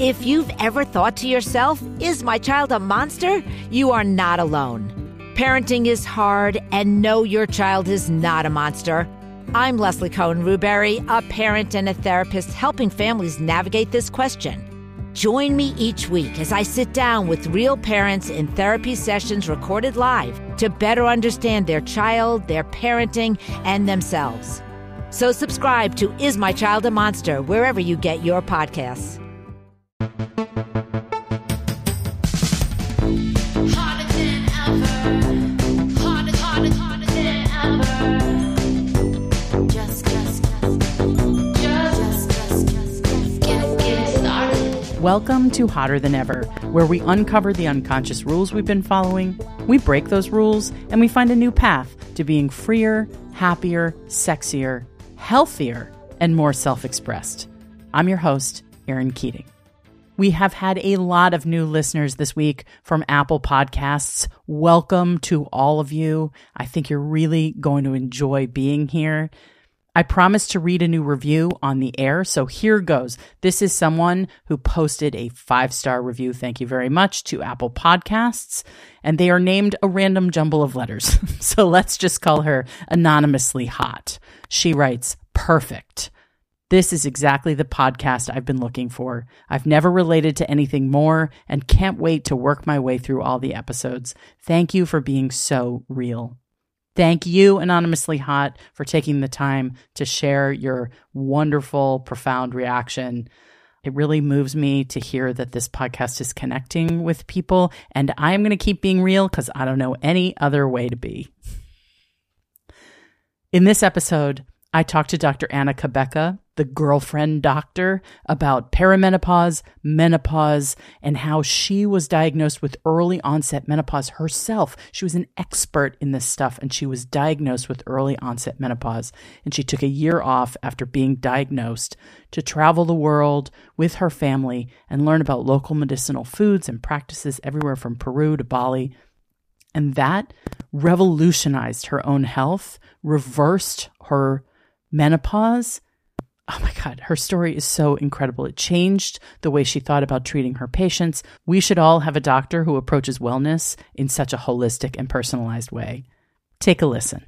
If you've ever thought to yourself, is my child a monster? You are not alone. Parenting is hard, and no, your child is not a monster. I'm Leslie Cohen Ruberry, a parent and a therapist helping families navigate this question. Join me each week as I sit down with real parents in therapy sessions recorded live to better understand their child, their parenting, and themselves. So subscribe to Is My Child a Monster wherever you get your podcasts. Welcome to Hotter Than Ever, where we uncover the unconscious rules we've been following, we break those rules, and we find a new path to being freer, happier, sexier, healthier, and more self expressed. I'm your host, Erin Keating. We have had a lot of new listeners this week from Apple Podcasts. Welcome to all of you. I think you're really going to enjoy being here. I promised to read a new review on the air, so here goes. This is someone who posted a five star review. Thank you very much to Apple Podcasts. And they are named a random jumble of letters. so let's just call her anonymously hot. She writes, Perfect. This is exactly the podcast I've been looking for. I've never related to anything more and can't wait to work my way through all the episodes. Thank you for being so real. Thank you, Anonymously Hot, for taking the time to share your wonderful, profound reaction. It really moves me to hear that this podcast is connecting with people, and I'm going to keep being real because I don't know any other way to be. In this episode, I talked to Dr. Anna Cabeca, the girlfriend doctor, about perimenopause, menopause, and how she was diagnosed with early onset menopause herself. She was an expert in this stuff and she was diagnosed with early onset menopause. And she took a year off after being diagnosed to travel the world with her family and learn about local medicinal foods and practices everywhere from Peru to Bali. And that revolutionized her own health, reversed her menopause. Oh my God, her story is so incredible. It changed the way she thought about treating her patients. We should all have a doctor who approaches wellness in such a holistic and personalized way. Take a listen.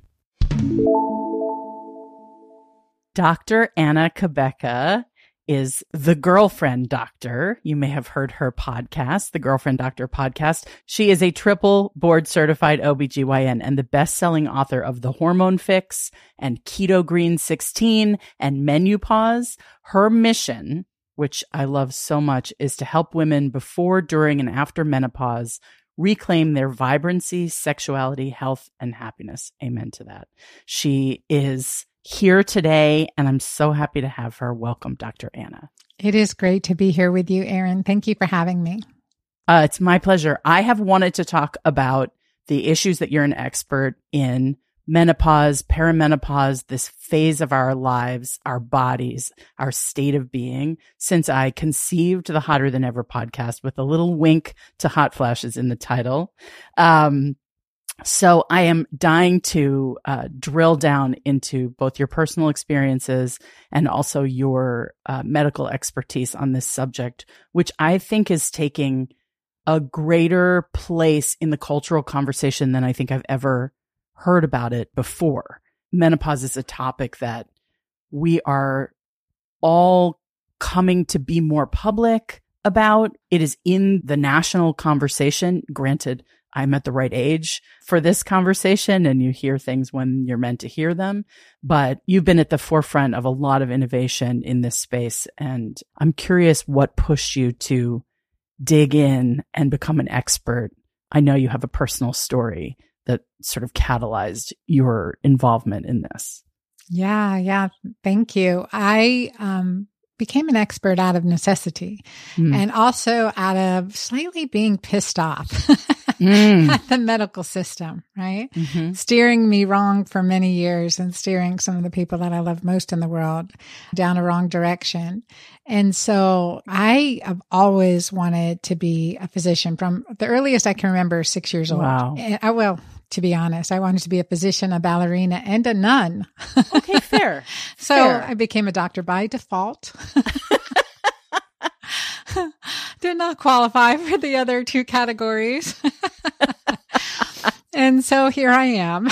Dr. Anna Cabeca is the girlfriend doctor. You may have heard her podcast, the girlfriend doctor podcast. She is a triple board certified OBGYN and the best selling author of the hormone fix and keto green 16 and menopause. Her mission, which I love so much is to help women before, during and after menopause reclaim their vibrancy, sexuality, health, and happiness. Amen to that. She is here today, and I'm so happy to have her. Welcome, Dr. Anna. It is great to be here with you, Erin. Thank you for having me. Uh, it's my pleasure. I have wanted to talk about the issues that you're an expert in menopause, perimenopause, this phase of our lives, our bodies, our state of being since I conceived the Hotter Than Ever podcast with a little wink to hot flashes in the title. Um, so I am dying to uh, drill down into both your personal experiences and also your uh, medical expertise on this subject, which I think is taking a greater place in the cultural conversation than I think I've ever heard about it before. Menopause is a topic that we are all coming to be more public about. It is in the national conversation. Granted, I'm at the right age for this conversation and you hear things when you're meant to hear them. But you've been at the forefront of a lot of innovation in this space. And I'm curious what pushed you to dig in and become an expert. I know you have a personal story that sort of catalyzed your involvement in this. Yeah, yeah. Thank you. I um, became an expert out of necessity Mm. and also out of slightly being pissed off Mm. at the medical system, right? Mhm. Steering me wrong for many years and steering some of the people that I love most in the world down a wrong direction. And so I have always wanted to be a physician from the earliest I can remember, six years old. Wow. And I, well, to be honest, I wanted to be a physician, a ballerina, and a nun. Okay, fair. So Fair. I became a doctor by default. did not qualify for the other two categories. and so here I am.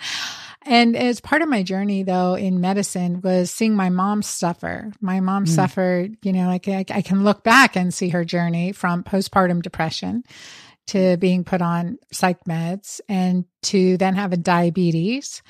and as part of my journey though in medicine was seeing my mom suffer. My mom Mm. suffered, you know, like I, I can look back and see her journey from postpartum depression to being put on psych meds and to then having diabetes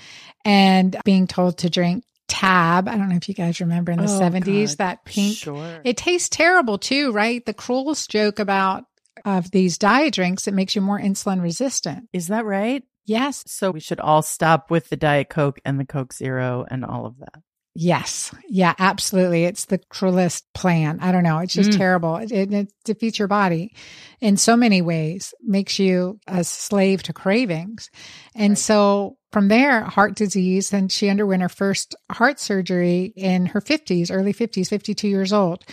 and being told to drink tab. I don't know if you guys remember in the Oh, 70s God. that pink Sure. it tastes terrible too, right? The cruelest joke about of these diet drinks, it makes you more insulin resistant. Is that right? Yes. So we should all stop with the Diet Coke and the Coke Zero and all of that. Yes. Yeah, absolutely. It's the cruelest plan. I don't know. It's just Mm. terrible. It, it, it defeats your body in so many ways, makes you a slave to cravings. And Right. so from there, heart disease, and she underwent her first heart surgery in her 50s, early 50s, 52 years old.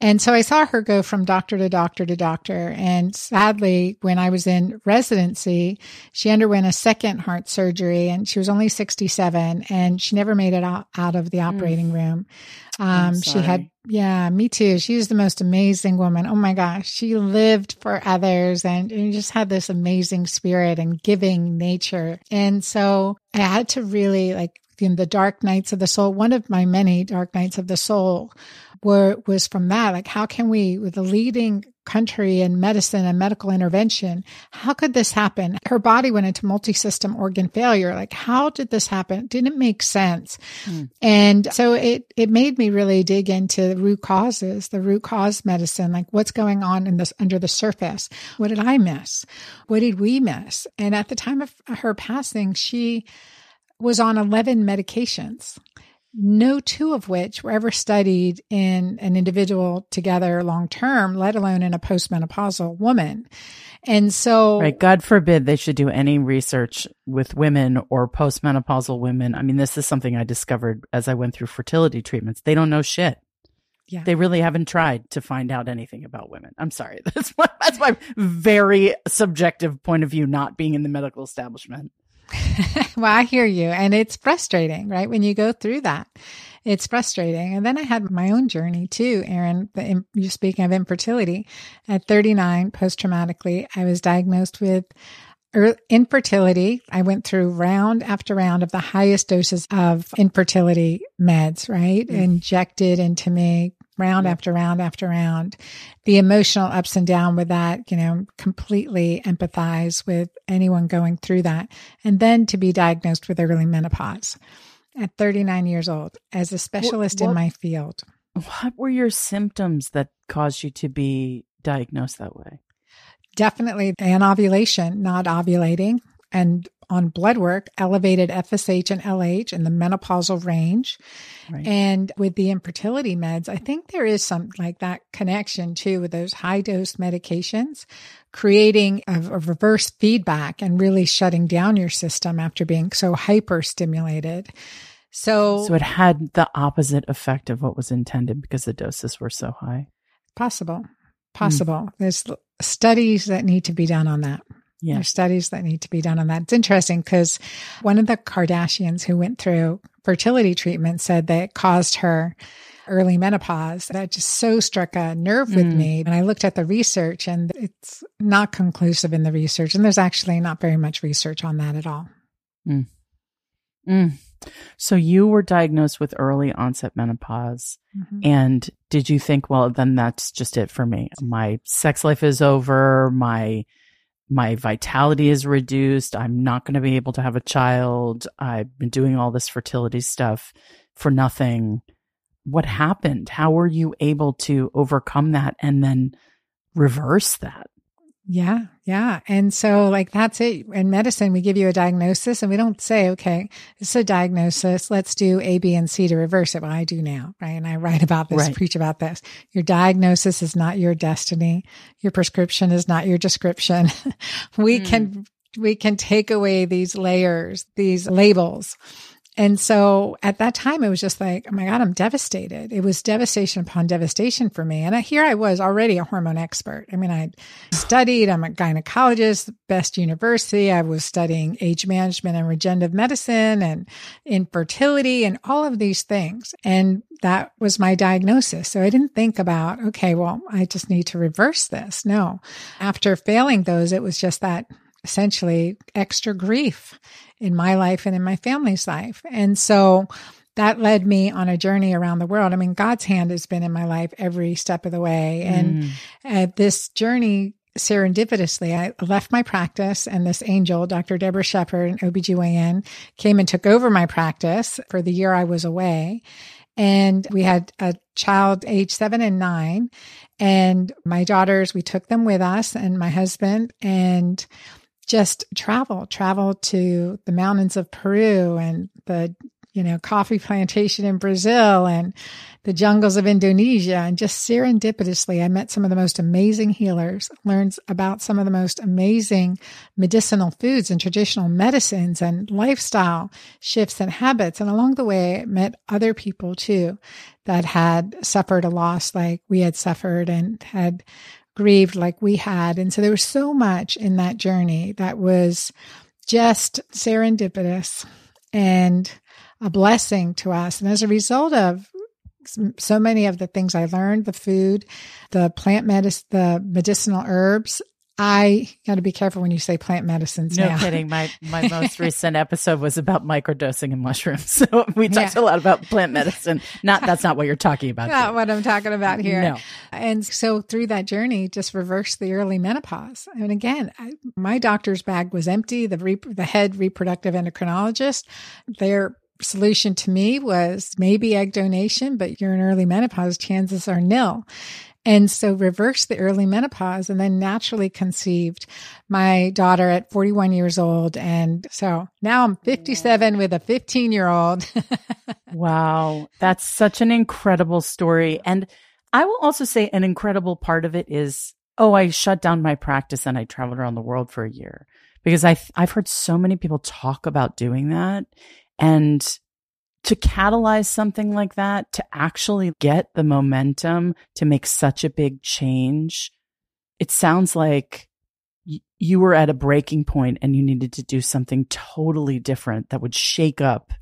And so I saw her go from doctor to doctor to doctor. And sadly, when I was in residency, she underwent a second heart surgery and she was only 67 and she never made it out, out of the operating room. Um, she had, yeah, me too. She was the most amazing woman. Oh my gosh. She lived for others and, and just had this amazing spirit and giving nature. And so I had to really like in the dark nights of the soul, one of my many dark nights of the soul were, was from that. Like, how can we, with the leading country in medicine and medical intervention, how could this happen? Her body went into multi-system organ failure. Like, how did this happen? It didn't make sense. Hmm. And so it, it made me really dig into the root causes, the root cause medicine, like what's going on in this under the surface. What did I miss? What did we miss? And at the time of her passing, she was on 11 medications, no two of which were ever studied in an individual together long term, let alone in a postmenopausal woman. And so, Right. God forbid they should do any research with women or postmenopausal women. I mean, this is something I discovered as I went through fertility treatments. They don't know shit. yeah. They really haven't tried to find out anything about women. I'm sorry. That's my, that's my very subjective point of view, not being in the medical establishment. well, I hear you. And it's frustrating, right? When you go through that, it's frustrating. And then I had my own journey too, Erin. You're speaking of infertility. At 39, post traumatically, I was diagnosed with infertility. I went through round after round of the highest doses of infertility meds, right? Mm. Injected into me round Yeah. after round after round. The emotional ups and down with that, you know, completely empathize with anyone going through that. And then to be diagnosed with early menopause at 39 years old as a specialist what- in my field. What were your symptoms that caused you to be diagnosed that way? Definitely an ovulation, not ovulating, and on blood work, elevated FSH and LH in the menopausal range. Right. And with the infertility meds, I think there is some like that connection too with those high dose medications, creating a, a reverse feedback and really shutting down your system after being so hyper stimulated. So, so it had the opposite effect of what was intended because the doses were so high. possible, hmm. possible. There's studies that need to be done on that. Yeah. There's studies that need to be done on that. It's interesting because one of the Kardashians who went through fertility treatment said that it caused her early menopause. That just so struck a nerve with Mm. me. And I looked at the research and it's not conclusive in the research. And there's actually not very much research on that at all. Mm. So you were diagnosed with early onset menopause. Mhm. And did you think, well, then that's just it for me? My sex life is over. My my vitality is reduced. I'm not going to be able to have a child. I've been doing all this fertility stuff for nothing. What happened? How were you able to overcome that and then reverse that? Yeah. Yeah. And so like that's it. In medicine, we give you a diagnosis and we don't say, okay, it's a diagnosis. Let's do A, B, and C to reverse it. Well, I do now, right? And I write about this, Right. preach about this. Your diagnosis is not your destiny. Your prescription is not your description. we Mm. can, we can take away these layers, these labels And so at that time, it was just like, oh my God, I'm devastated. It was devastation upon devastation for me. And here I was already a hormone expert. I mean, I studied, I'm a gynecologist, best university. I was studying age management and regenerative medicine and infertility and all of these things. And that was my diagnosis. So I didn't think about, okay, well, I just need to reverse this. No. After failing those, it was just that essentially extra grief in my life and in my family's life. And so that led me on a journey around the world. I mean, God's hand has been in my life every step of the way. And Mm. uh, this journey, serendipitously, I left my practice and this angel, Dr. Deborah Shepard, an OBGYN, came and took over my practice for the year I was away. And we had a child age seven and nine. And my daughters, we took them with us and my husband and just travel, travel to the mountains of Peru and the, you know, coffee plantation in Brazil and the jungles of Indonesia. And just serendipitously, I met some of the most amazing healers, learned about some of the most amazing medicinal foods and traditional medicines and lifestyle shifts and habits. And along the way, I met other people too that had suffered a loss like we had suffered and had grieved like we had. And so there was so much in that journey that was just serendipitous and a blessing to us. And as a result of so many of the things I learned, the food, the plant medicine, the medicinal herbs, I got to be careful when you say plant medicines No now. kidding. My my most recent episode was about microdosing and mushrooms. So we talked Yeah. a lot about plant medicine. Not that's not what you're talking about. Not Jen. what I'm talking about here. No. And so through that journey, just reversed the early menopause. And again, I, my doctor's bag was empty. The re, the head reproductive endocrinologist, their solution to me was maybe egg donation, but you're in early menopause, chances are nil. And so reversed the early menopause and then naturally conceived my daughter at 41 years old. And so now I'm 57 with a 15 year old. Wow. That's such an incredible story. And I will also say an incredible part of it is, oh, I shut down my practice and I traveled around the world for a year because I, I've heard so many people talk about doing that and to catalyze something like that, to actually get the momentum to make such a big change. It sounds like y- you were at a breaking point and you needed to do something totally different that would shake up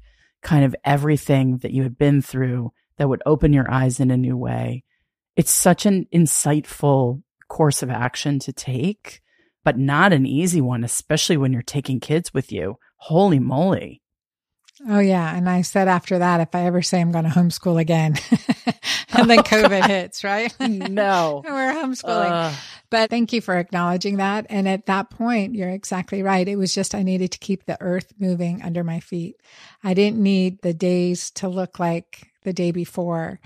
kind of everything that you had been through that would open your eyes in a new way. It's such an insightful course of action to take, but not an easy one, especially when you're taking kids with you. Holy moly. Oh yeah. And I said after that, if I ever say I'm going to homeschool again, and then Oh, COVID God. hits, right? No. We're homeschooling. Ugh. but thank you for acknowledging that. And at that point, you're exactly right. It was just, I needed to keep the earth moving under my feet. I didn't need the days to look like the day before.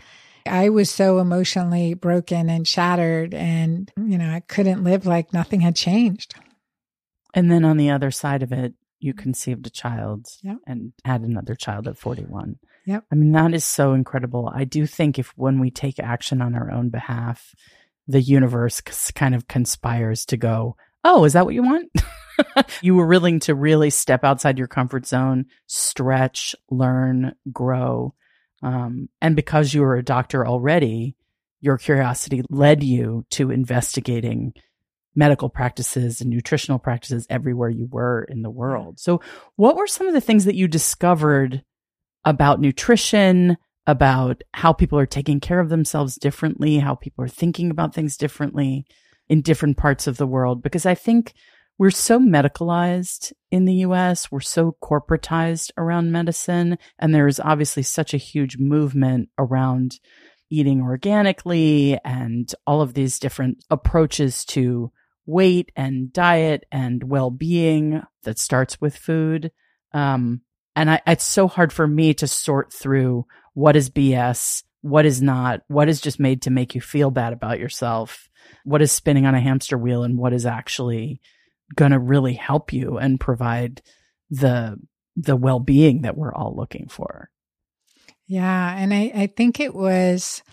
I was so emotionally broken and shattered and, you know, I couldn't live like nothing had changed. And then on the other side of it, you conceived a child Yep. and had another child at 41. Yep. I mean, that is so incredible. I do think if when we take action on our own behalf, the universe kind of conspires to go, Oh, is that what you want? you were willing to really step outside your comfort zone, stretch, learn, grow. Um, and because you were a doctor already, your curiosity led you to investigating medical practices and nutritional practices everywhere you were in the world. So, what were some of the things that you discovered about nutrition, about how people are taking care of themselves differently, how people are thinking about things differently in different parts of the world? Because I think we're so medicalized in the US, we're so corporatized around medicine, and there is obviously such a huge movement around eating organically and all of these different approaches to weight and diet and well-being that starts with food um and I, it's so hard for me to sort through what is bs what is not what is just made to make you feel bad about yourself what is spinning on a hamster wheel and what is actually going to really help you and provide the the well-being that we're all looking for Yeah. And I, I think it was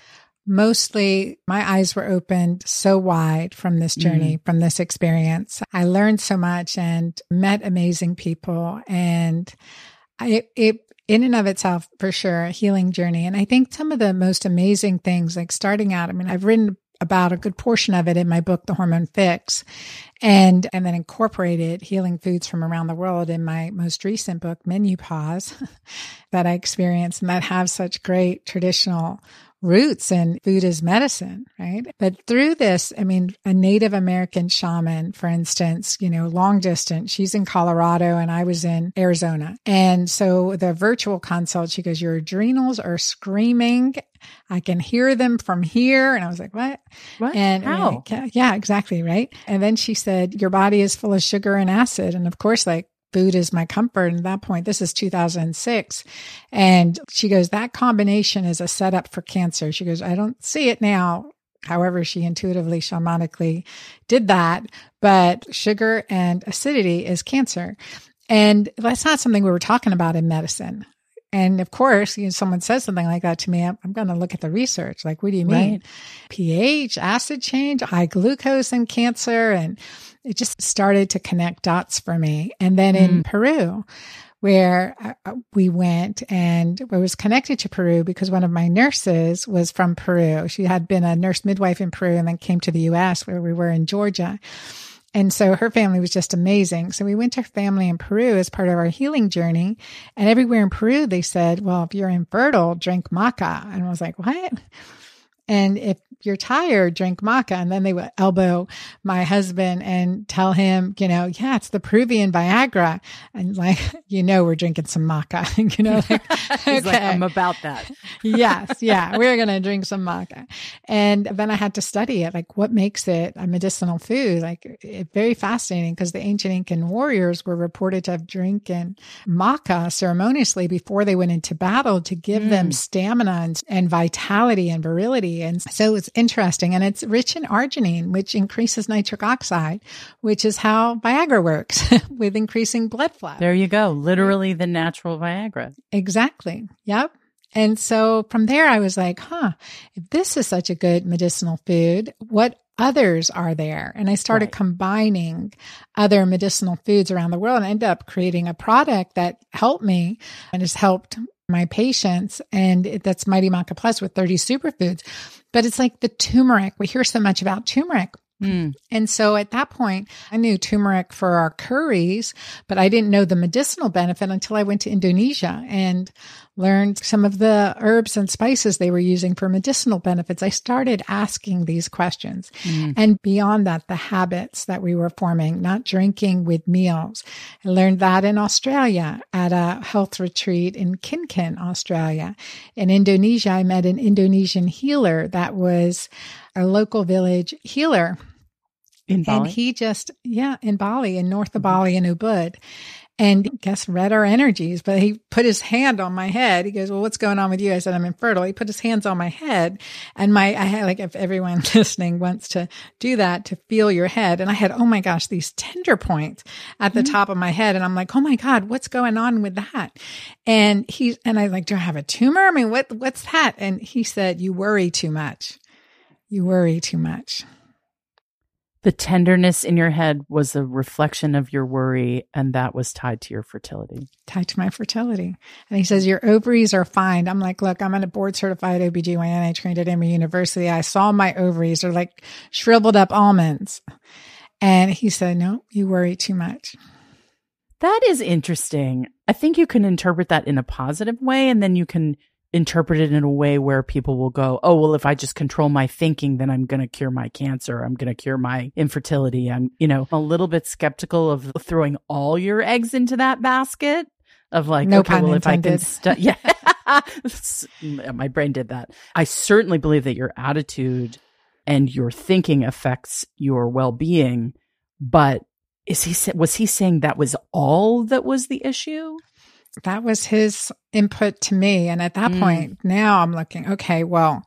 mostly my eyes were opened so wide from this mm-hmm. journey, from this experience. I learned so much and met amazing people. And I, it, in and of itself, for sure, a healing journey. And I think some of the most amazing things, like starting out, I mean, I've written about a good portion of it in my book, The Hormone Fix, and, and then incorporated healing foods from around the world in my most recent book, MenuPause, that I experienced and that have such great traditional roots in food as medicine, right? But through this, I mean, a Native American shaman, for instance, you know, long distance, she's in Colorado and I was in Arizona. And so the virtual consult, she goes, your adrenals are screaming. I can hear them from here. And I was like, what? What? And How? yeah, yeah, exactly. Right. And then she said, your body is full of sugar and acid. And of course, like food is my comfort. And at that point, this is 2006. And she goes, that combination is a setup for cancer. She goes, I don't see it now. However, she intuitively, shamanically did that, but sugar and acidity is cancer. And that's not something we were talking about in medicine. And of course, you know, someone says something like that to me, I'm, I'm going to look at the research. Like, what do you mean? Right. pH, acid change, high glucose and cancer. And it just started to connect dots for me. And then in Peru, where uh, we went and I was connected to Peru because one of my nurses was from Peru. She had been a nurse midwife in Peru and then came to the US where we were in Georgia. And so her family was just amazing. So we went to her family in Peru as part of our healing journey. And everywhere in Peru, they said, well, if you're infertile, drink maca. And I was like, what? And if you're tired, drink maca. And then they would elbow my husband and tell him, you know, yeah, it's the Peruvian Viagra. And like, you know, we're drinking some maca, you know, like, He's like, I'm about that. yes. Yeah. We're going to drink some maca. And then I had to study it. Like what makes it a medicinal food? Like it, very fascinating because the ancient Incan warriors were reported to have drinking maca ceremoniously before they went into battle to give them mm. stamina and, and vitality and virility. And so it's interesting. And it's rich in arginine, which increases nitric oxide, which is how Viagra works with increasing blood flow. There you go. Literally the natural Viagra. Exactly. Yep. And so from there, I was like, huh, if this is such a good medicinal food, what others are there? And I started Right. combining other medicinal foods around the world and ended up creating a product that helped me and has helped my patients. And it- that's Mighty Maca Plus with 30 superfoods. But it's like the turmeric. We hear so much about turmeric. Mm. And so at that point, I knew turmeric for our curries, but I didn't know the medicinal benefit until I went to Indonesia and learned some of the herbs and spices they were using for medicinal benefits. I started asking these questions. And beyond that, the habits that we were forming, not drinking with meals. I learned that in Australia at a health retreat in Kinkin, Australia. In Indonesia, I met an Indonesian healer that was a local village healer. In Bali. And he just, yeah, in Bali, in north of mm-hmm. Bali in Ubud. And guess read our energies, but he put his hand on my head. He goes, well, what's going on with you? I said, I'm infertile. He put his hands on my head and my, I had like, if everyone listening wants to do that, to feel your head. And I had, oh my gosh, these tender points at the mm-hmm. top of my head. And I'm like, oh my God, what's going on with that? And he, and I like, do I have a tumor? I mean, what, what's that? And he said, you worry too much. You worry too much. the tenderness in your head was a reflection of your worry, and that was tied to your fertility. tied to my fertility. And he says, Your ovaries are fine. I'm like, Look, I'm a board certified OBGYN. I trained at Emory University. I saw my ovaries are like shriveled up almonds. And he said, No, you worry too much. That is interesting. I think you can interpret that in a positive way, and then you can interpret it in a way where people will go, Oh, well, if I just control my thinking, then I'm going to cure my cancer. I'm going to cure my infertility. I'm, you know, a little bit skeptical of throwing all your eggs into that basket of like, No okay, well, if I can, intended. stu- yeah, my brain did that. I certainly believe that your attitude and your thinking affects your well-being, but is he was he saying that was all that was the issue? That was his input to me. And at that Mm. point, now I'm looking, okay, well,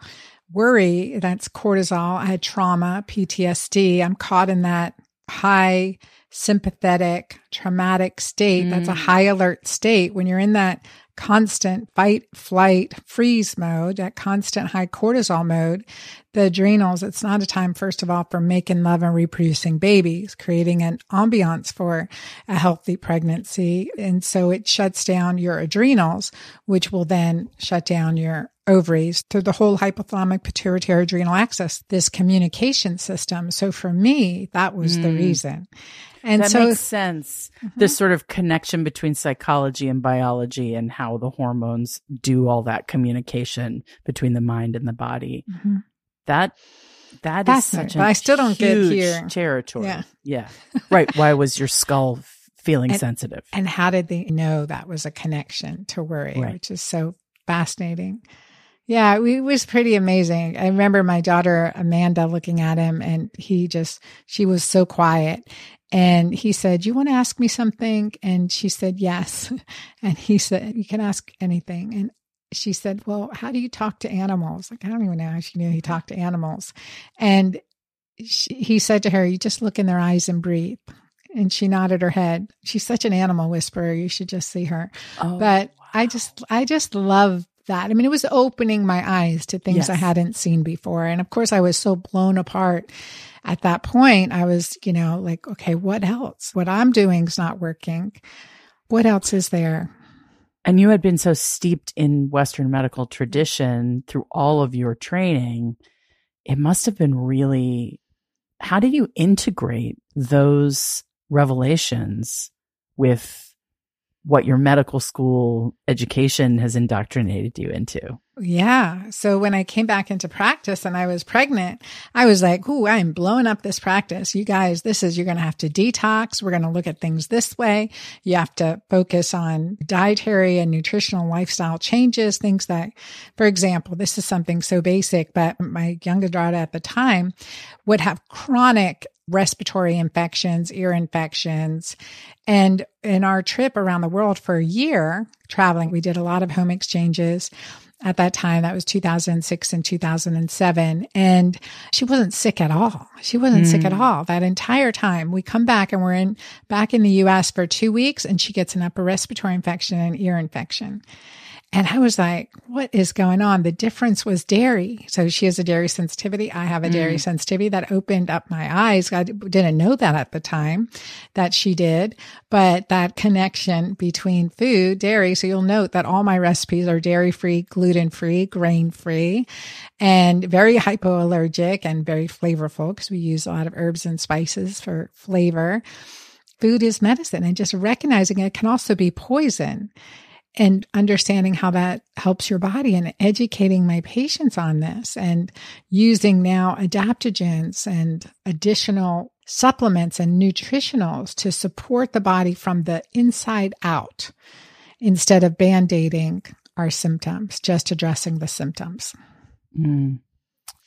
worry, that's cortisol. I had trauma, PTSD. I'm caught in that high sympathetic traumatic state. That's a Mm. high alert state. When you're in that constant fight, flight, freeze mode, that constant high cortisol mode, the adrenals, it's not a time, first of all, for making love and reproducing babies, creating an ambiance for a healthy pregnancy. And so it shuts down your adrenals, which will then shut down your ovaries through the whole hypothalamic pituitary adrenal axis, this communication system. So for me, that was the Mm. reason. And that so makes sense. Mhm. This sort of connection between psychology and biology and how the hormones do all that communication between the mind and the body. Mhm. That that is such a I still don't get huge here. territory. Yeah. yeah. Right. Why was your skull feeling And- sensitive? And how did they know that was a connection to worry, Right. which is so fascinating. Yeah, we- it was pretty amazing. I remember my daughter Amanda looking at him and he just, she was so quiet. And he said, You want to ask me something? And she said, Yes. And he said, You can ask anything. And she said, Well, how do you talk to animals? Like, I don't even know how she knew he mm-hmm. talked to animals. And she, he said to her, You just look in their eyes and breathe. And she nodded her head. She's such an animal whisperer. You should just see her. Oh, But I just, I just love that. I mean, it was opening my eyes to things I hadn't seen before. And of course, I was so blown apart at that point. I was, you know, like, okay, what else? What I'm doing is not working. What else is there? And you had been so steeped in Western medical tradition through all of your training. It must have been really, how did you integrate those revelations with what your medical school education has indoctrinated you into? Yeah. So when I came back into practice and I was pregnant, I was like, Ooh, I'm blowing up this practice. You guys, this is, you're going to have to detox. We're going to look at things this way. You have to focus on dietary and nutritional lifestyle changes, things that, for example, this is something so basic, but my younger daughter at the time would have chronic respiratory infections, ear infections. And in our trip around the world for a year traveling, we did a lot of home exchanges at that time. That was 2006 and 2007. And she wasn't sick at all. She wasn't sick at Mm. all that entire time. We come back and we're in back in the US for two weeks and she gets an upper respiratory infection and ear infection. And I was like, what is going on? The difference was dairy. So she has a dairy sensitivity. I have a mm. dairy sensitivity that opened up my eyes. I didn't know that at the time that she did, but that connection between food, dairy. So you'll note that all my recipes are dairy free, gluten free, grain free, and very hypoallergic and very flavorful because we use a lot of herbs and spices for flavor. Food is medicine and just recognizing it can also be poison and understanding how that helps your body and educating my patients on this and using now adaptogens and additional supplements and nutritionals to support the body from the inside out instead of band-aiding our symptoms, just addressing the symptoms. Mm.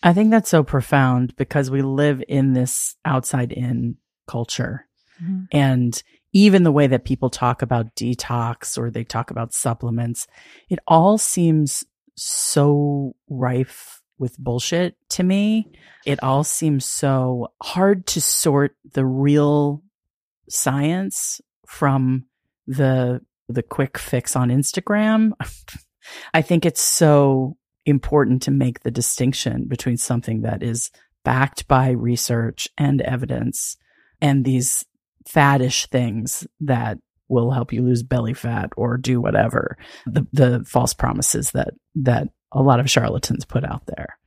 I think that's so profound because we live in this outside in culture. Mhm. And even the way that people talk about detox or they talk about supplements, it all seems so rife with bullshit to me. It all seems so hard to sort the real science from the the quick fix on Instagram. I think it's so important to make the distinction between something that is backed by research and evidence and these faddish things that will help you lose belly fat or do whatever the the false promises that that a lot of charlatans put out there.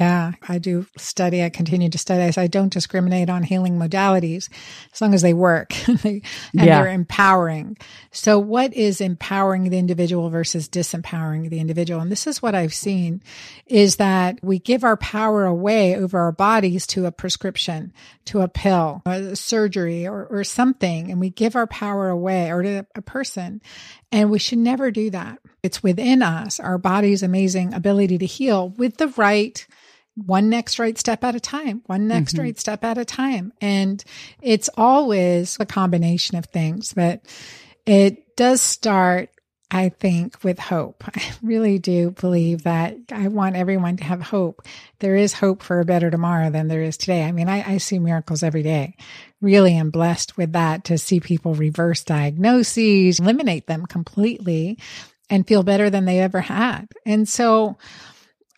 Yeah, I do study. I continue to study. I don't discriminate on healing modalities as long as they work and Yeah. they're empowering. So, what is empowering the individual versus disempowering the individual? And this is what I've seen is that we give our power away over our bodies to a prescription, to a pill, a surgery, or, or something, and we give our power away or to a person. And we should never do that. It's within us, our body's amazing ability to heal with the right one next right step at a time, one next mm-hmm. right step at a time. And it's always a combination of things, but it does start I think, with hope. I really do believe that I want everyone to have hope. There is hope for a better tomorrow than there is today. I mean, I, I see miracles every day. Really am blessed with that to see people reverse diagnoses, eliminate them completely and feel better than they ever had. And so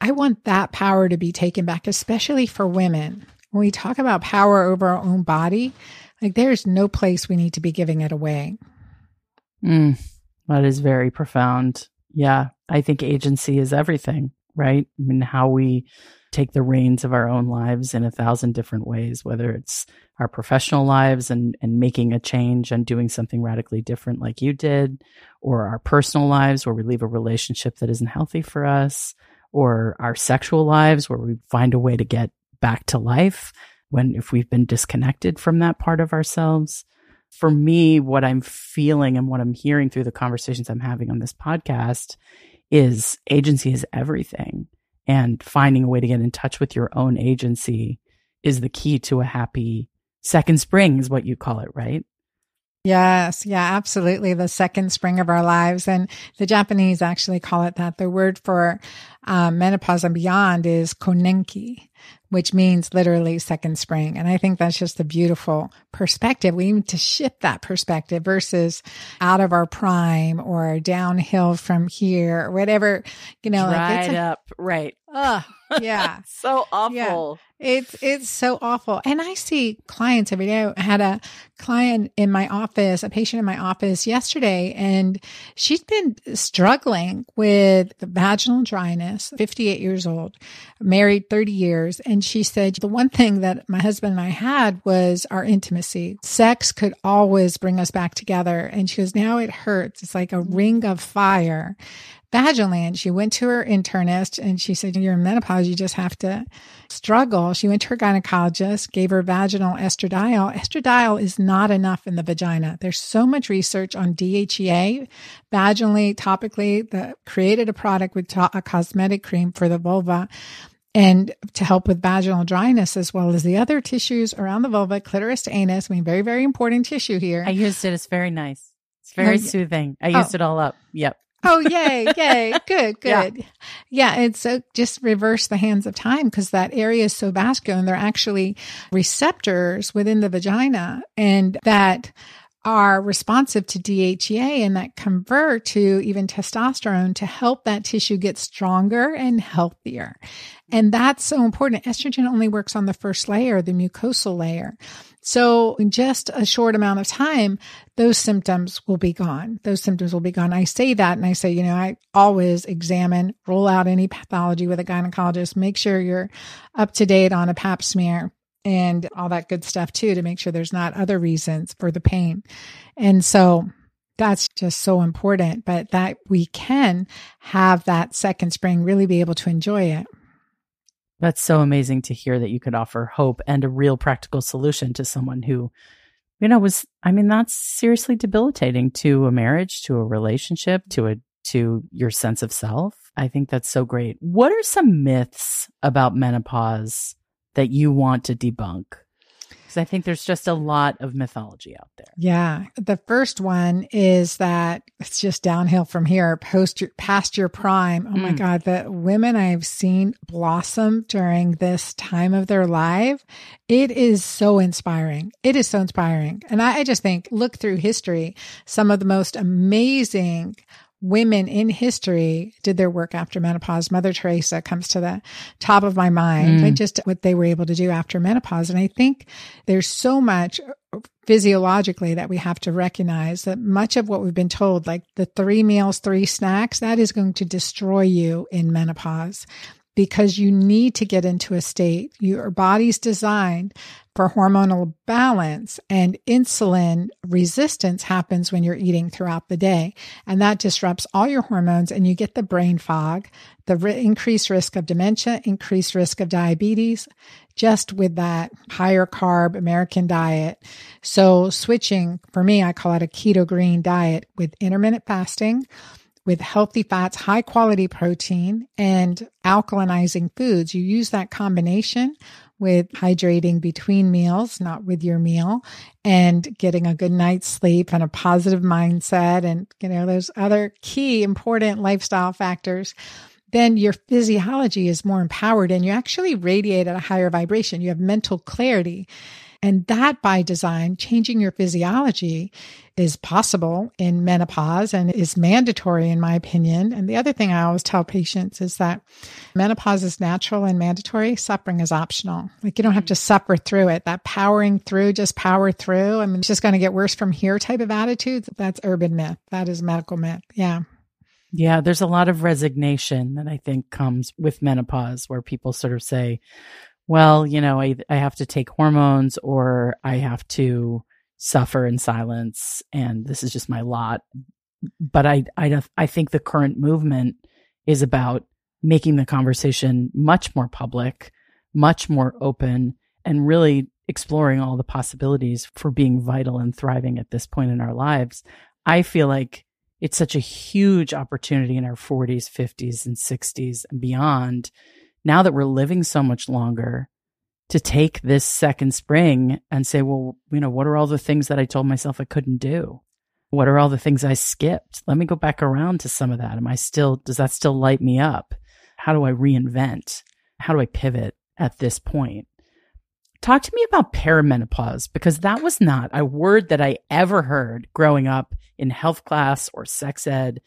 I want that power to be taken back, especially for women. When we talk about power over our own body, like there's no place we need to be giving it away. Mm, that is very profound. Yeah. I think agency is everything, right? I mean, how we take the reins of our own lives in a thousand different ways, whether it's our professional lives and, and making a change and doing something radically different like you did, or our personal lives where we leave a relationship that isn't healthy for us, or our sexual lives where we find a way to get back to life when if we've been disconnected from that part of ourselves for me, what I'm feeling and what I'm hearing through the conversations I'm having on this podcast is agency is everything. And finding a way to get in touch with your own agency is the key to a happy second spring, is what you call it, right? Yes, yeah, absolutely. The second spring of our lives. And the Japanese actually call it that. The word for um, menopause and beyond is konenki, which means literally second spring. And I think that's just a beautiful perspective. We need to shift that perspective versus out of our prime or downhill from here or whatever, you know, Dried like up, right. uh, yeah. so awful. It's it's so awful. And I see clients every day. I had a client in my office, a patient in my office yesterday, and she's been struggling with vaginal dryness, 58 years old, married 30 years. And she said, the one thing that my husband and I had was our intimacy. Sex could always bring us back together. And she goes, now it hurts. It's like a ring of fire vaginally. And she went to her internist and she said, You're in menopause. You just have to struggle. She went to her gynecologist, gave her vaginal estradiol. Estradiol is not enough in the vagina. There's so much research on DHEA vaginally, topically, that created a product with to- a cosmetic cream for the vulva and to help with vaginal dryness as well as the other tissues around the vulva, clitoris to anus. I mean, very, very important tissue here. I used it. It's very nice. It's very soothing. I used Oh. it all up. Yep. Oh, yay, yay. Good, good. Yeah. it's so just reverse the hands of time because that area is so vascular and they're actually receptors within the vagina and that are responsive to DHEA and that convert to even testosterone to help that tissue get stronger and healthier. And that's so important. Estrogen only works on the first layer, the mucosal layer. So in just a short amount of time, those symptoms will be gone. Those symptoms will be gone. I say that and I say, you know, I always examine, roll out any pathology with a gynecologist, make sure you're up to date on a pap smear and all that good stuff too, to make sure there's not other reasons for the pain. And so that's just so important, but that we can have that second spring really be able to enjoy it. That's so amazing to hear that you could offer hope and a real practical solution to someone who, you know, was, I mean, that's seriously debilitating to a marriage, to a relationship, to a, to your sense of self. I think that's so great. What are some myths about menopause that you want to debunk? Because I think there's just a lot of mythology out there. Yeah. The first one is that it's just downhill from here, post your, past your prime. Oh my Mm. God. The women I've seen blossom during this time of their life, it is so inspiring. It is so inspiring. And I, I just think, look through history, some of the most amazing women in history did their work after menopause. Mother Teresa comes to the top of my mind, Mm. just what they were able to do after menopause. And I think there's so much physiologically that we have to recognize that much of what we've been told, like the three meals, three snacks, that is going to destroy you in menopause because you need to get into a state. Your body's designed for hormonal balance and insulin resistance happens when you're eating throughout the day. And that disrupts all your hormones and you get the brain fog, the ri- increased risk of dementia, increased risk of diabetes, just with that higher carb American diet. So switching for me, I call it a keto green diet with intermittent fasting with healthy fats, high quality protein and alkalinizing foods. You use that combination with hydrating between meals, not with your meal, and getting a good night's sleep and a positive mindset and, you know, those other key important lifestyle factors, then your physiology is more empowered and you actually radiate at a higher vibration. You have mental clarity. And that by design, changing your physiology is possible in menopause and is mandatory in my opinion. And the other thing I always tell patients is that menopause is natural and mandatory. Suffering is optional. Like you don't have to mm-hmm. suffer through it. That powering through, just power through. I mean, it's just going to get worse from here type of attitude. That's urban myth. That is medical myth. Yeah. Yeah, there's a lot of resignation that I think comes with menopause where people sort of say, well, you know, I, I have to take hormones or I have to suffer in silence and this is just my lot. But I, I, I think the current movement is about making the conversation much more public, much more open, and really exploring all the possibilities for being vital and thriving at this point in our lives. I feel like it's such a huge opportunity in our 40s, 50s, and 60s and beyond now that we're living so much longer to take this second spring and say, well, you know, what are all the things that I told myself I couldn't do? What are all the things I skipped? Let me go back around to some of that. Am I still, does that still light me up? How do I reinvent? How do I pivot at this point? Talk to me about perimenopause because that was not a word that I ever heard growing up in health class or sex ed.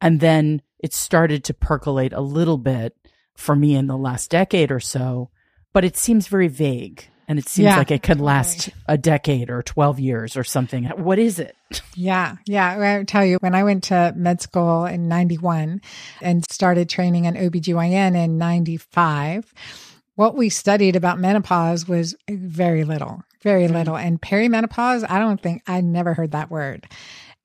And then it started to percolate a little bit for me in the last decade or so, but it seems very vague and it seems Yeah, like it could totally. last a decade or 12 years or something. What is it? Yeah. Yeah. I tell you, when I went to med school in 91 and started training in OBGYN in 95, what we studied about menopause was very little, very mm-hmm. little. And perimenopause, I don't think I never heard that word.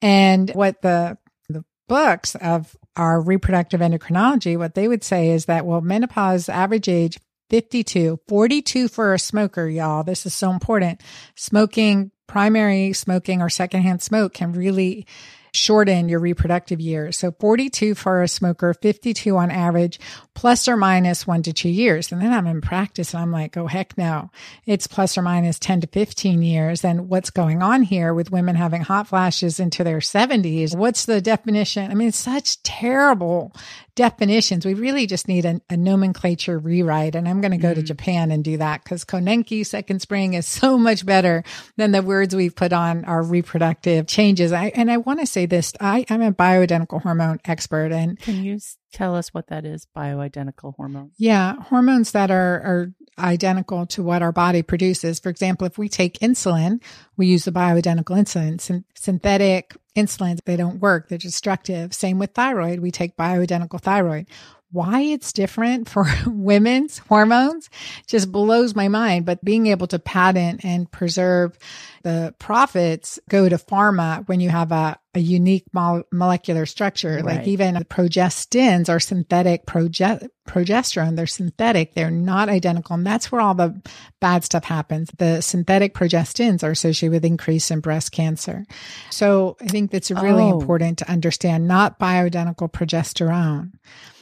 And what the, the books of our reproductive endocrinology, what they would say is that, well, menopause average age 52, 42 for a smoker, y'all. This is so important. Smoking, primary smoking or secondhand smoke can really shorten your reproductive years. So 42 for a smoker, 52 on average, plus or minus one to two years. And then I'm in practice and I'm like, oh, heck no. It's plus or minus 10 to 15 years. And what's going on here with women having hot flashes into their 70s? What's the definition? I mean, it's such terrible definitions. We really just need a, a nomenclature rewrite. And I'm going to go to mm. Japan and do that because Konenki second spring is so much better than the words we've put on our reproductive changes. I, and I want to say this. I, I'm a bioidentical hormone expert and Can you tell us what that is? Bioidentical hormone. yeah, hormones that are, are identical to what our body produces. For example, if we take insulin, we use the bioidentical insulin. Syn- synthetic insulins, they don't work. They're destructive. Same with thyroid. We take bioidentical thyroid. Why it's different for women's hormones just blows my mind. But being able to patent and preserve the profits go to pharma when you have a, a unique mol- molecular structure. Like even progestins are synthetic proge- progesterone. They're synthetic. They're not identical. And that's where all the bad stuff happens. The synthetic progestins are associated with increase in breast cancer. So I think that's really Oh. important to understand, not bioidentical progesterone.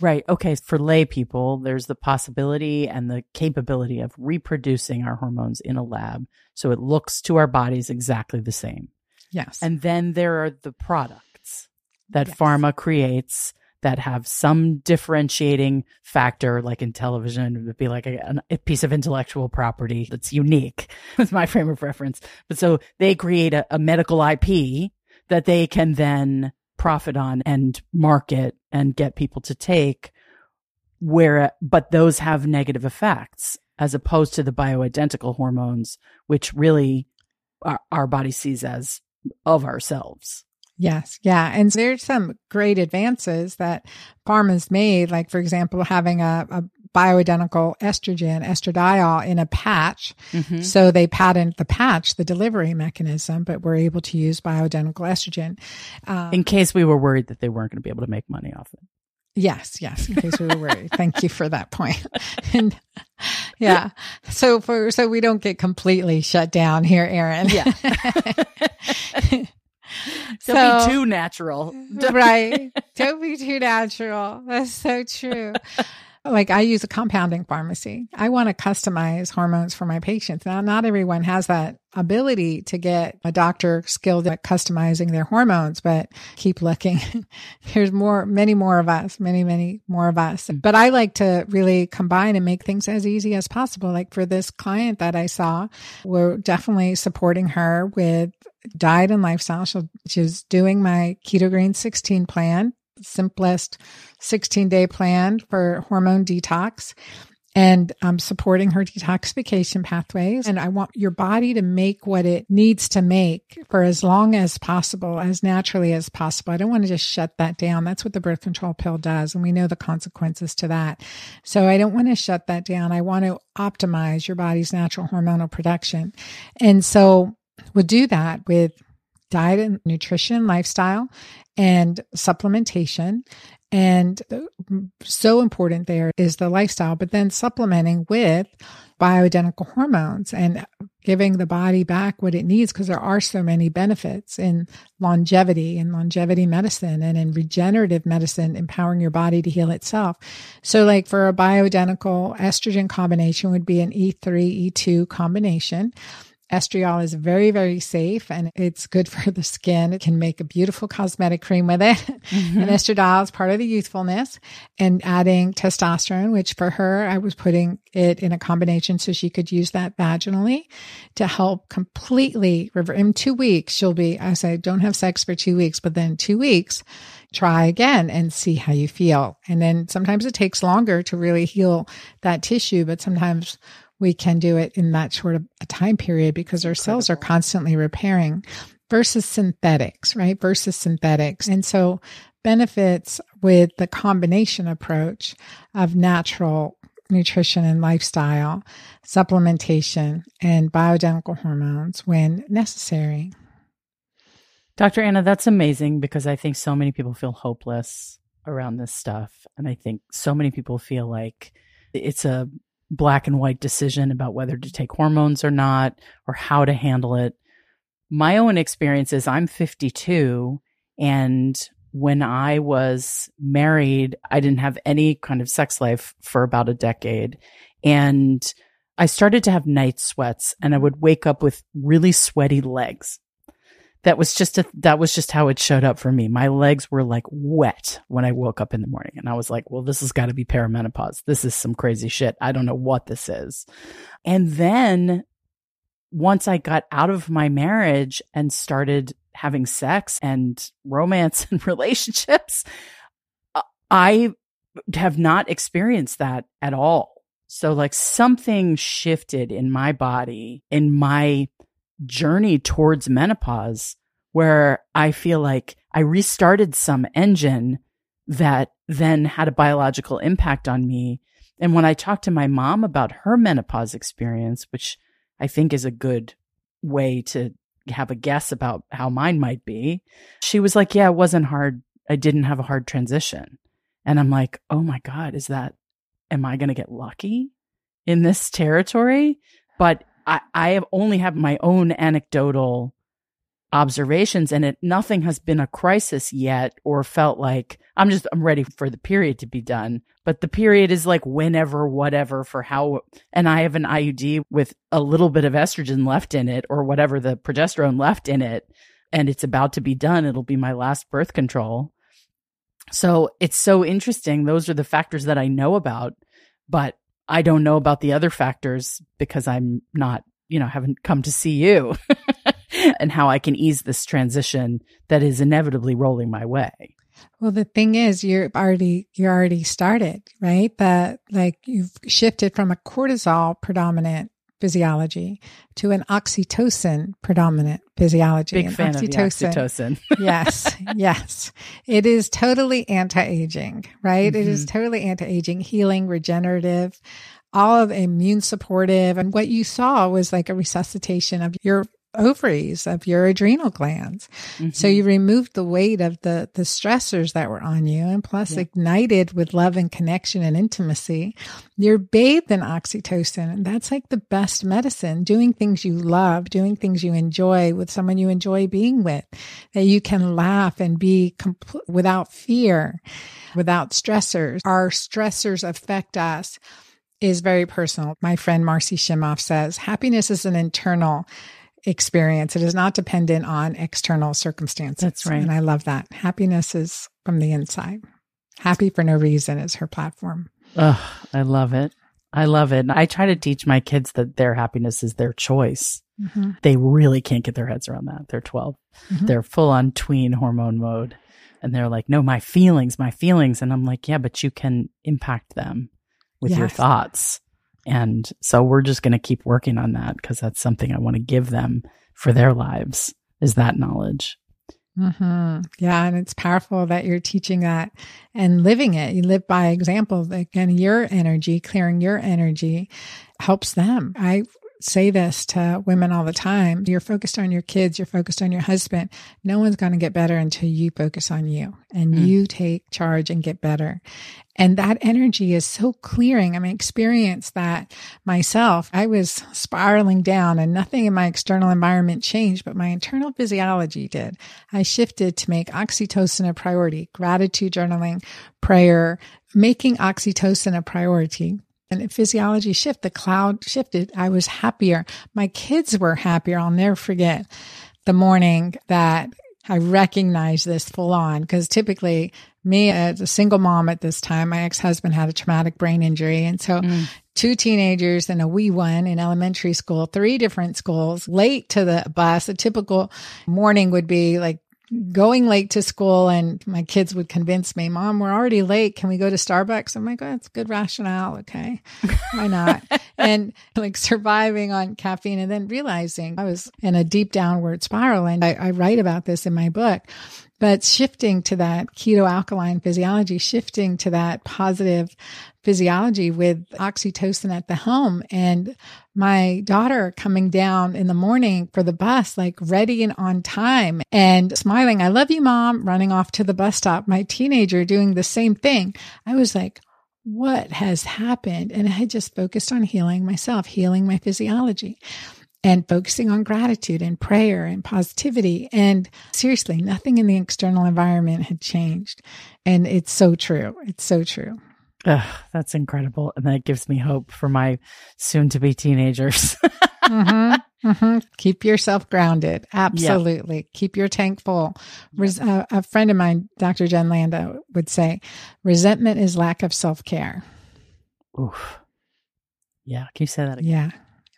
Right. Okay. For lay people, there's the possibility and the capability of reproducing our hormones in a lab. So it looks to our bodies exactly the same. Yes. And then there are the products that Yes. pharma creates that have some differentiating factor, like in television, it would be like a, a piece of intellectual property that's unique. That's my frame of reference. But so they create a, a medical IP that they can then profit on and market and get people to take where, but those have negative effects as opposed to the bioidentical hormones, which really our, our body sees as of ourselves. Yes. Yeah. And there's some great advances that pharma's made, like, for example, having a, a bioidentical estrogen, estradiol in a patch. Mhm. So they patent the patch, the delivery mechanism, but we're able to use bioidentical estrogen. Um, In case we were worried that they weren't going to be able to make money off it. Yes, yes, in case we were worried. Thank you for that point. And yeah. So for so we don't get completely shut down here, Erin. Yeah. Don't be too natural. right. Don't be too natural. That's so true. Like I use a compounding pharmacy. I want to customize hormones for my patients. Now, not everyone has that ability to get a doctor skilled at customizing their hormones, but keep looking. There's more, many more of us, many, many more of us. But I like to really combine and make things as easy as possible. Like for this client that I saw, we're definitely supporting her with diet and lifestyle. She's doing my keto green 16 plan, simplest 16 day plan for hormone detox and I'm supporting her detoxification pathways. And I want your body to make what it needs to make for as long as possible, as naturally as possible. I don't want to just shut that down. That's what the birth control pill does. And we know the consequences to that. So I don't want to shut that down. I want to optimize your body's natural hormonal production. And so we'll do that with diet and nutrition, lifestyle and supplementation. And so important there is the lifestyle, but then supplementing with bioidentical hormones and giving the body back what it needs because there are so many benefits in longevity and longevity medicine and in regenerative medicine, empowering your body to heal itself. So like for a bioidentical estrogen combination would be an E3, E2 combination. Estriol is very, very safe and it's good for the skin. It can make a beautiful cosmetic cream with it. Mm-hmm. And estradiol is part of the youthfulness and adding testosterone, which for her, I was putting it in a combination so she could use that vaginally to help completely revert. In two weeks, she'll be, I say, don't have sex for two weeks, but then two weeks, try again and see how you feel. And then sometimes it takes longer to really heal that tissue, but sometimes we can do it in that short of a time period because our cells are constantly repairing versus synthetics, right? Versus synthetics. And so benefits with the combination approach of natural nutrition and lifestyle, supplementation, and bioidentical hormones when necessary. Dr. Anna, that's amazing because I think so many people feel hopeless around this stuff. And I think so many people feel like it's a black and white decision about whether to take hormones or not or how to handle it. My own experience is I'm 52 and when I was married, I didn't have any kind of sex life for about a decade. And I started to have night sweats and I would wake up with really sweaty legs that was just a, that was just how it showed up for me. My legs were like wet when I woke up in the morning and I was like, well, this has got to be perimenopause. This is some crazy shit. I don't know what this is. And then once I got out of my marriage and started having sex and romance and relationships, uh, I have not experienced that at all. So like something shifted in my body, in my journey towards menopause where I feel like I restarted some engine that then had a biological impact on me. And when I talked to my mom about her menopause experience, which I think is a good way to have a guess about how mine might be, she was like, Yeah, it wasn't hard. I didn't have a hard transition. And I'm like, Oh my God, is that, am I going to get lucky in this territory? But I, I have only have my own anecdotal observations and it nothing has been a crisis yet or felt like I'm just I'm ready for the period to be done. But the period is like whenever, whatever for how and I have an IUD with a little bit of estrogen left in it or whatever the progesterone left in it, and it's about to be done. It'll be my last birth control. So it's so interesting. Those are the factors that I know about, but I don't know about the other factors because I'm not, you know, haven't come to see you and how I can ease this transition that is inevitably rolling my way. Well, the thing is, you're already, you're already started, right? That like you've shifted from a cortisol predominant physiology to an oxytocin predominant physiology. Big and fan oxytocin. of oxytocin. yes, yes. It is totally anti-aging, right? Mm-hmm. It is mm-hmm. totally anti-aging, healing, regenerative, all of immune supportive. And what you saw was like a resuscitation of your ovaries, of your adrenal glands. So Mhm. you removed the weight of the the stressors that were on you and plus Yeah. ignited with love and connection and intimacy. You're bathed in oxytocin and that's like the best medicine. Doing things you love, doing things you enjoy with someone you enjoy being with, that you can laugh and be compl- without fear, without stressors. Our stressors affect us is very personal. My friend Marcy Shimoff says happiness is an internal experience. It is not dependent on external circumstances. That's right. And I love that. Happiness is from the inside. Happy for no reason is her platform. Ugh, I love it. I love it. I try to teach my kids that their happiness is their choice. Mhm. They really can't get their heads around that. They're 12. Mhm. They're full on tween hormone mode. And they're like, no, my feelings, my feelings. And I'm like, yeah, but you can impact them with your thoughts. And so we're just going to keep working on that because that's something I want to give them for their lives is that knowledge. hmm Yeah. And it's powerful that you're teaching that and living it. You live by example. Again, your energy, clearing your energy helps them. I say this to women all the time. You're focused on your kids. You're focused on your husband. No one's going to get better until you focus on you and Mm. you take charge and get better. And that energy is so clearing. I mean, experienced that myself. I was spiraling down and nothing in my external environment changed, but my internal physiology did. I shifted to make oxytocin a priority, gratitude journaling, prayer, making oxytocin a priority. And physiology shift, the cloud shifted. I was happier. My kids were happier. I'll never forget the morning that I recognized this full on because typically me as a single mom at this time, my ex-husband had a traumatic brain injury. And so Mm. two teenagers and a wee one in elementary school, three different schools, late to the bus. A typical morning would be like going late to school and my kids would convince me, mom, we're already late. Can we go to Starbucks? I'm like, oh, that's good rationale. Okay. Why not? And like surviving on caffeine and then realizing I was in a deep downward spiral. And I, I write about this in my book, but shifting to that keto alkaline physiology, shifting to that positive physiology with oxytocin at the home and my daughter coming down in the morning for the bus, like ready and on time and smiling. I love you, mom, running off to the bus stop. My teenager doing the same thing. I was like, what has happened? And I had just focused on healing myself, healing my physiology and focusing on gratitude and prayer and positivity. And seriously, nothing in the external environment had changed. And it's so true. It's so true. Ugh, that's incredible. And that gives me hope for my soon to be teenagers. hmm hmm Keep yourself grounded. Absolutely. Keep your tank full. Res- uh, a friend of mine, Dr. Jen Landa, would say resentment is lack of self care. Oof. Yeah. Can you say that again? Yeah.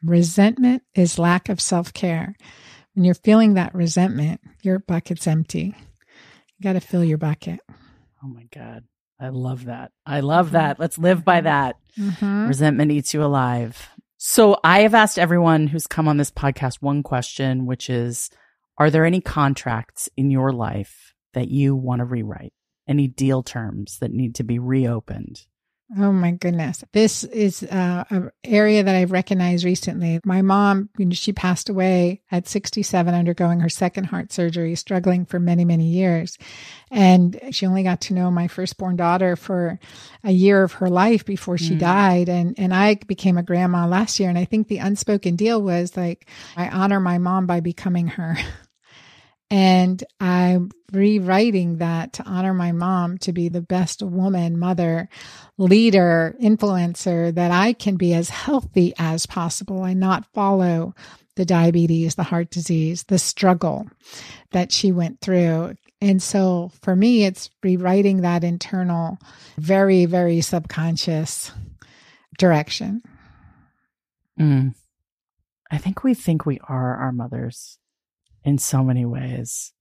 Resentment is lack of self care. When you're feeling that resentment, your bucket's empty. You got to fill your bucket. Oh my God. I love that. I love that. Let's live by that. Mhm. Resentment eats you alive. So I have asked everyone who's come on this podcast one question, which is Are there any contracts in your life that you want to rewrite? Any deal terms that need to be reopened? Oh my goodness. This is uh, an area that I've recognized recently. My mom, you know, she passed away at 67, undergoing her second heart surgery, struggling for many, many years. And she only got to know my firstborn daughter for a year of her life before she Mm. died. And, and I became a grandma last year. And I think the unspoken deal was like, I honor my mom by becoming her. And I'm rewriting that to honor my mom to be the best woman, mother, leader, influencer that I can be as healthy as possible and not follow the diabetes, the heart disease, the struggle that she went through. And so for me, it's rewriting that internal, very, very subconscious direction. Mm. I think we think we are our mothers in so many ways.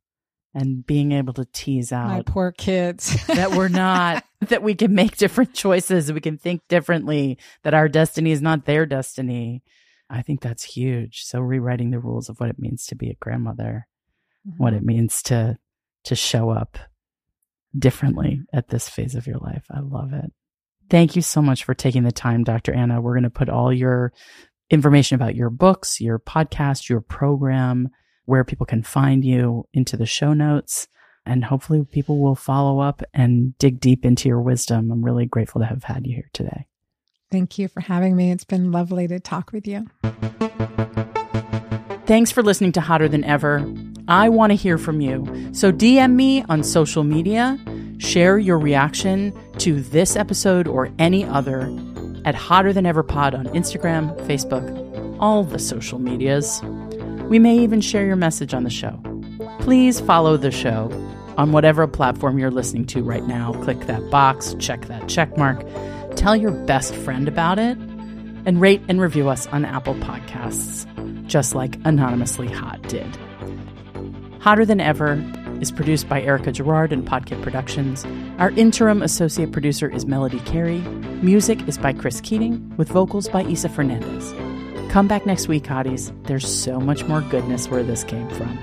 And being able to tease out My poor kids. that we're not, that we can make different choices, we can think differently, that our destiny is not their destiny. I think that's huge. So rewriting the rules of what it means to be a grandmother, what mm-hmm. it means to to show up differently at this phase of your life. I love it. Thank you so much for taking the time, Dr. Anna. We're going to put all your information about your books, your podcast, your program, where people can find you into the show notes. And hopefully people will follow up and dig deep into your wisdom. I'm really grateful to have had you here today. Thank you for having me. It's been lovely to talk with you. Thanks for listening to Hotter Than Ever. I want to hear from you. So DM me on social media, share your reaction to this episode or any other at Hotter Than Ever Pod on Instagram, Facebook, all the social medias. We may even share your message on the show. Please follow the show on whatever platform you're listening to right now. Click that box, check that check mark, tell your best friend about it, and rate and review us on Apple Podcasts, just like Anonymously Hot did. Hotter Than Ever is produced by Erica Gerard and Podkit Productions. Our interim associate producer is Melody Carey. Music is by Chris Keating, with vocals by Isa Fernandez. Come back next week, hotties. There's so much more goodness where this came from.